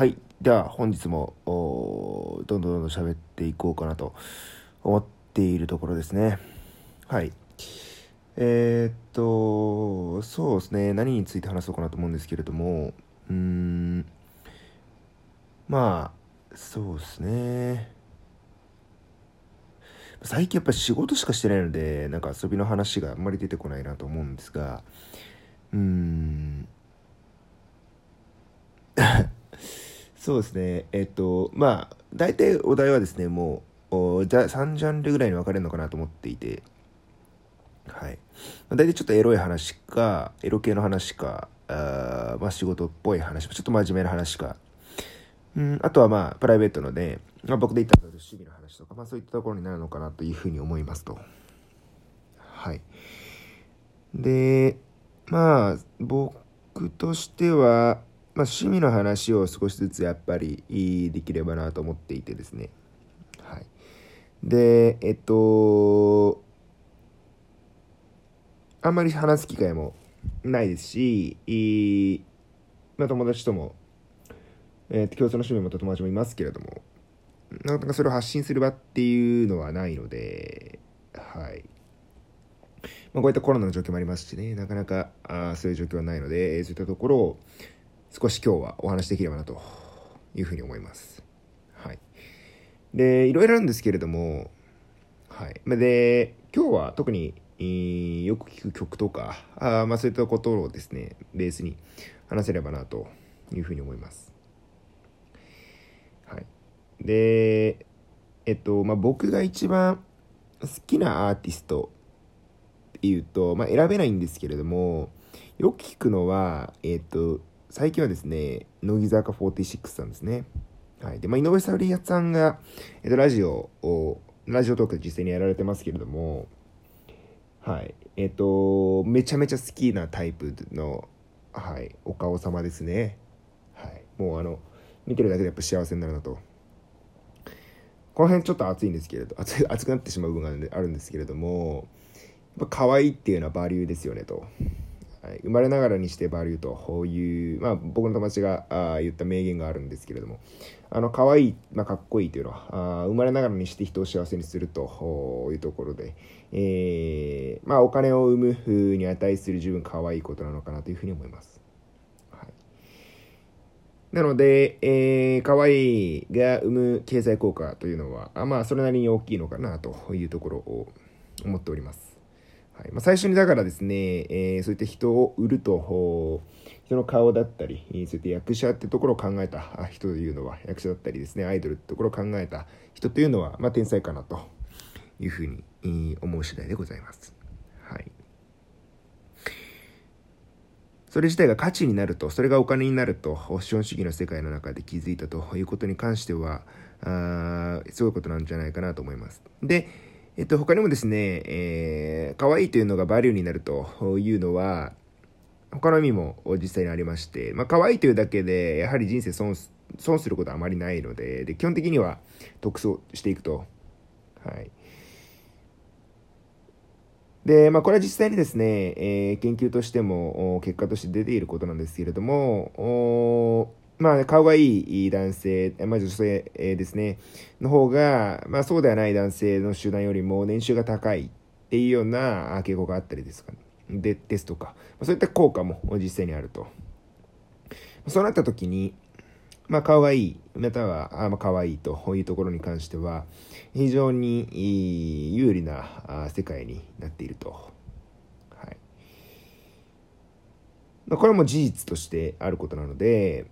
はい。では、本日も、どんどんどんどん喋っていこうかなと思っているところですね。はい。えー、っと、そうですね。何について話そうかなと思うんですけれども、うーん、まあ、そうですね。最近やっぱ仕事しかしてないので、なんか遊びの話があんまり出てこないなと思うんですが、うーん、そうですね。えっと、まあ、大体お題はですね、もう、じゃ3ジャンルぐらいに分かれるのかなと思っていて、はい。大体ちょっとエロい話か、エロ系の話か、あまあ仕事っぽい話、ちょっと真面目な話か、うん、あとはまあ、プライベートので、まあ、僕で言ったら趣味の話とか、まあそういったところになるのかなというふうに思いますと。はい。で、まあ、僕としては、まあ、趣味の話を少しずつやっぱりできればなと思っていてですね。はい。で、えっと、あんまり話す機会もないですし、まあ、友達とも、えー、共通の趣味も友達もいますけれども、なかなかそれを発信する場っていうのはないので、はい。まあ、こういったコロナの状況もありますしね、なかなかあそういう状況はないので、そういったところを、少し今日はお話できればなというふうに思います。はい。で、いろいろあるんですけれども、はい。で、今日は特に、よく聴く曲とか、あまあそういったことをですね、ベースに話せればなというふうに思います。はい。で、えっと、まあ僕が一番好きなアーティストっていうと、まあ選べないんですけれども、よく聞くのは、えっと、最近はですね、乃木坂46さんですね。はい。で、まあ、井上沙織さんが、えっと、ラジオを、ラジオトークで実際にやられてますけれども、はい。えっと、めちゃめちゃ好きなタイプの、はい、お顔様ですね。はい。もうあの、見てるだけでやっぱ幸せになるなと。この辺ちょっと熱いんですけれど、熱熱くなってしまう部分があるんですけれども、やっぱ可愛いっていうのはバリューですよねと。はい、生まれながらにしてバリューという、まあ、僕の友達があ言った名言があるんですけれどもあの可愛い、まあ、かっこいいというのはあ生まれながらにして人を幸せにするというところで、えーまあ、お金を生むに値する十分可愛いことなのかなというふうに思います。はい、なので、えー、可愛いが生む経済効果というのは、あまあ、それなりに大きいのかなというところを思っております。はいまあ、最初にだからですね、えー、そういった人を売ると、人の顔だったり、そういった役者ってところを考えた人というのは、役者だったりですね、アイドルってところを考えた人というのは、まあ、天才かなというふうに思う次第でございます。はい。それ自体が価値になると、それがお金になると、資本主義の世界の中で気づいたということに関しては、あすごいことなんじゃないかなと思います。で、えっと、他にもですね、えー、可愛いというのがバリューになるというのは、他の意味も実際にありまして、まあ、可愛いというだけで、やはり人生損す損することはあまりないので、で基本的には得していくと。はい。で、まあ、これは実際にですね、えー、研究としても、結果として出ていることなんですけれども、まあ、顔がいい男性、まあ、女性ですね、の方が、まあ、そうではない男性の集団よりも年収が高いっていうような傾向があったりですか、ね、でですとか、そういった効果も実際にあると。そうなった時に、まあ、顔がいい、または、あまあ、可愛いというところに関しては、非常に有利な世界になっていると。はい。まあ、これも事実としてあることなので、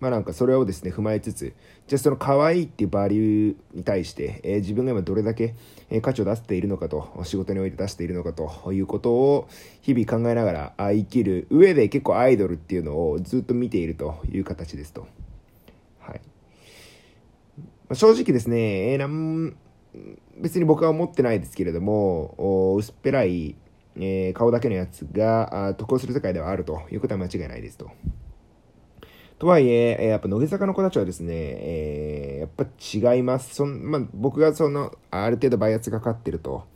まあなんかそれをですね、踏まえつつ、じゃあその可愛いっていうバリューに対して、えー、自分が今どれだけ価値を出しているのかと、仕事において出しているのかということを日々考えながら生きる上で結構アイドルっていうのをずっと見ているという形ですと。はい。まあ、正直ですね、えー、なん別に僕は思ってないですけれども、薄っぺらい、えー、顔だけのやつが得をする世界ではあるということは間違いないですと。とはいえ、やっぱ乃木坂の子たちはですね、えー、やっぱ違います。そんまあ、僕がその、ある程度バイアスがかかってると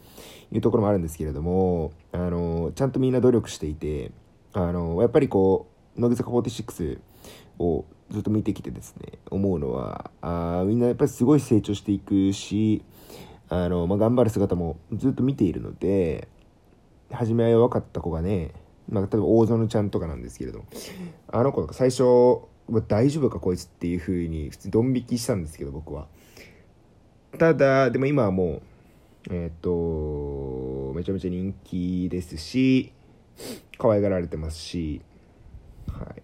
いうところもあるんですけれども、あの、ちゃんとみんな努力していて、あの、やっぱりこう乃木坂46をずっと見てきてですね思うのはあみんなやっぱりすごい成長していくしあの、まあ、頑張る姿もずっと見ているので初めは弱かった子がね、まあ、例えば大園ちゃんとかなんですけれどもあの子が最初大丈夫かこいつっていう風に普通ドン引きしたんですけど僕は。ただでも今はもうえっ、ー、とめちゃめちゃ人気ですし可愛がられてますしはい。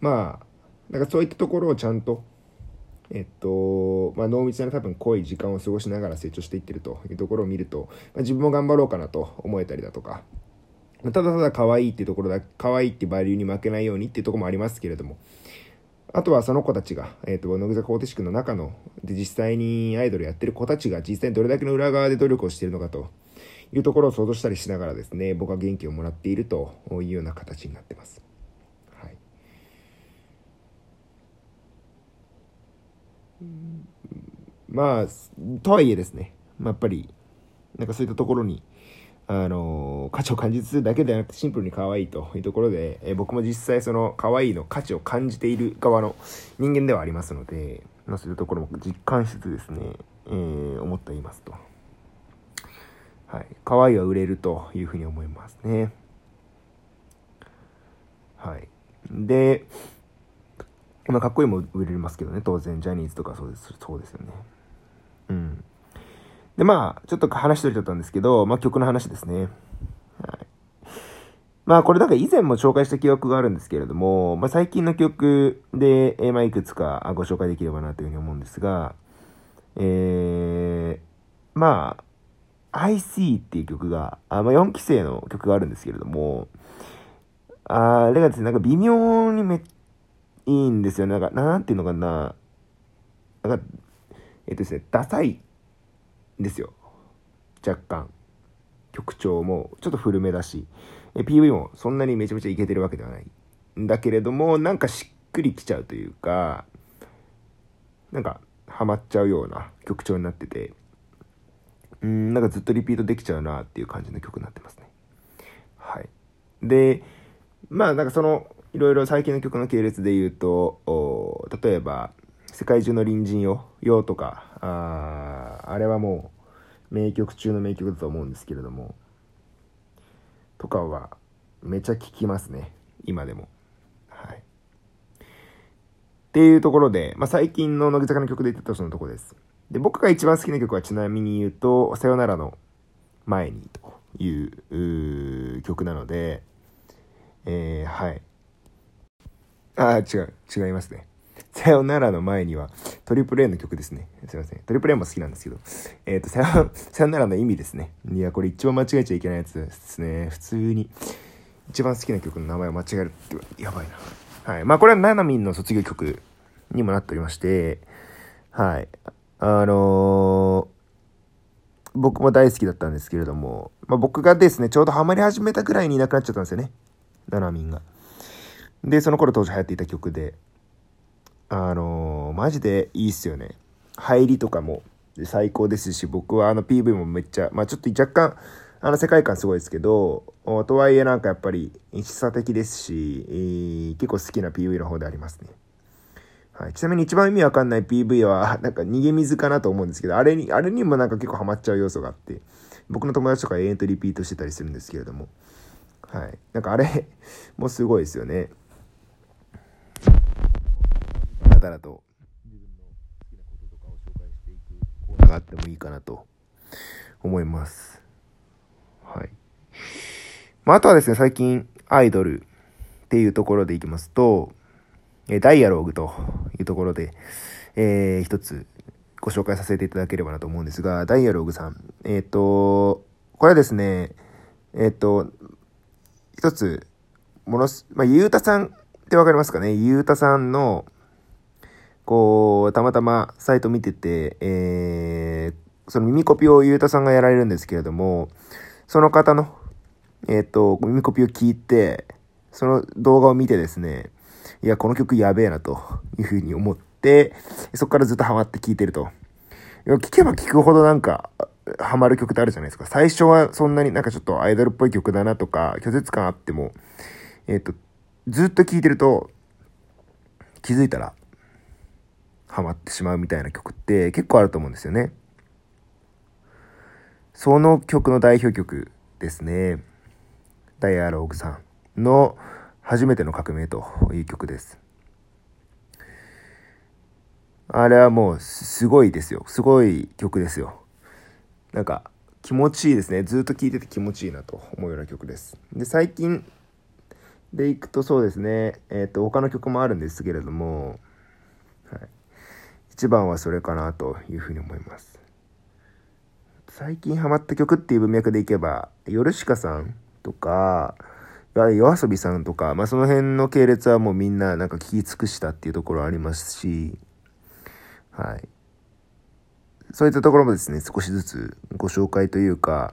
まあなんかそういったところをちゃんとえっと、まあ、濃密な多分濃い時間を過ごしながら成長していってるというところを見ると、まあ、自分も頑張ろうかなと思えたりだとか、ただただ可愛いっていうところだ、可愛いってバリューに負けないようにっていうところもありますけれども、あとはその子たちが、えっ、ー、と、乃木坂46の中の、で、実際にアイドルやってる子たちが実際にどれだけの裏側で努力をしているのかというところを想像したりしながらですね、僕は元気をもらっているというような形になってます。はい。まあ、とはいえですね、まあ、やっぱり、なんかそういったところに、あの価値を感じつつだけではなくてシンプルに可愛いというところで、え僕も実際その可愛いの価値を感じている側の人間ではありますので、まあ、そういうところも実感しつつですね、えー、思っていますと。はい。可愛いは売れるというふうに思いますね。はい。で、まあ、かっこいいも売れますけどね、当然、ジャニーズとかそうです、そうですよね。で、まあ、ちょっと話しとれちゃったんですけど、まあ曲の話ですね。はい。まあこれなんか以前も紹介した記憶があるんですけれども、まあ最近の曲で、え、まあいくつかご紹介できればなというふうに思うんですが、えー、まあ、I See っていう曲が、あまあ4期生の曲があるんですけれども、あれがですね、なんか微妙にめいいんですよね。なんか、なんていうのかな。なんか、えっとですね、ダサいですよ。若干。曲調もちょっと古めだし。PV もそんなにめちゃめちゃいけてるわけではない。んだけれどもなんかしっくりきちゃうというかなんかハマっちゃうような曲調になってて。うんなんかずっとリピートできちゃうなっていう感じの曲になってますね。はい。でまあなんかそのいろいろ最近の曲の系列で言うと例えば世界中の隣人よ、よとか、ああれはもう名曲中の名曲だと思うんですけれども、とかはめちゃ聴きますね、今でも。はい。っていうところで、まあ、最近の乃木坂の曲で言ったとそのとこです。で、僕が一番好きな曲はちなみに言うと、さよならの前にという曲なので、えー、はい。ああ、違う、違いますね。さよならの前には、トリプル A の曲ですね。すいません。トリプル A も好きなんですけど。えっ、ー、と、さよ、さよならの意味ですね。いや、これ一番間違えちゃいけないやつですね。普通に。一番好きな曲の名前を間違えるってやばいな。はい。まあ、これはナナミンの卒業曲にもなっておりまして、はい。あのー、僕も大好きだったんですけれども、まあ、僕がですね、ちょうどハマり始めたぐらいにいなくなっちゃったんですよね。ナナミンが。で、その頃当時流行っていた曲で、あのー、マジでいいっすよね。入りとかも最高ですし、僕はあの PV もめっちゃ、まあちょっと若干、あの世界観すごいですけど、とはいえなんかやっぱり、一差的ですし、えー、結構好きな PV の方でありますね。はい、ちなみに一番意味わかんない PV は、なんか逃げ水かなと思うんですけど、あれに、あれにもなんか結構ハマっちゃう要素があって、僕の友達とか永遠とリピートしてたりするんですけれども、はい。なんかあれもすごいですよね。だらと自分の好きなこととかを紹介していくコーナーがあってもいいかなと思います。はい。まあ、あとはですね、最近アイドルっていうところでいきますと、えダイアローグというところで、えー、一つご紹介させていただければなと思うんですが、ダイアローグさん。えっ、ー、と、これはですね、えっ、ー、と、一つ、ものす、まあ、ゆうたさんってわかりますかね？ゆうたさんの、こう、たまたまサイト見てて、えー、その耳コピをゆうたさんがやられるんですけれども、その方の、えっ、ー、と、耳コピを聞いて、その動画を見てですね、いや、この曲やべえなというふうに思って、そこからずっとハマって聴いてると。いや聞けば聞くほどなんか、ハマる曲ってあるじゃないですか。最初はそんなになんかちょっとアイドルっぽい曲だなとか、拒絶感あっても、えっ、と、ずっと聴いてると、気づいたら、ハマってしまうみたいな曲って結構あると思うんですよね。その曲の代表曲ですね。ダイアローグさんの初めての革命という曲です。あれはもうすごいですよ。すごい曲ですよ。なんか気持ちいいですね。ずっと聴いてて気持ちいいなと思うような曲です。で、最近でいくとそうですね、えっ、ー、と、他の曲もあるんですけれども、一番はそれかなというふうに思います。最近ハマった曲っていう文脈でいけば、ヨルシカさんとか、夜遊びさんとか、まあその辺の系列はもうみんななんか聞き尽くしたっていうところありますし、はい。そういったところもですね、少しずつご紹介というか、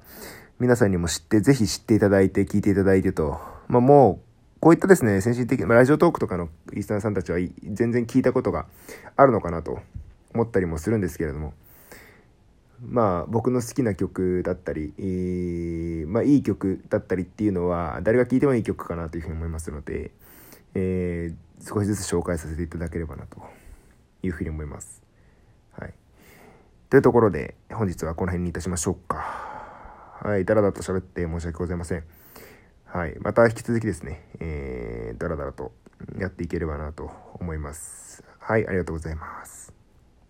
皆さんにも知って、ぜひ知っていただいて、聞いていただいてと、まあも、こういったですね、先進的、まあ、ラジオトークとかのリスナーさんたちは全然聞いたことがあるのかなと思ったりもするんですけれども、まあ僕の好きな曲だったり、えー、まあいい曲だったりっていうのは誰が聴いてもいい曲かなというふうに思いますので、えー、少しずつ紹介させていただければなというふうに思います。はい。というところで本日はこの辺にいたしましょうか。はい。だらだと喋って申し訳ございません。はい。また引き続きですね、えー、だらだらとやっていければなと思います。はい。ありがとうございます。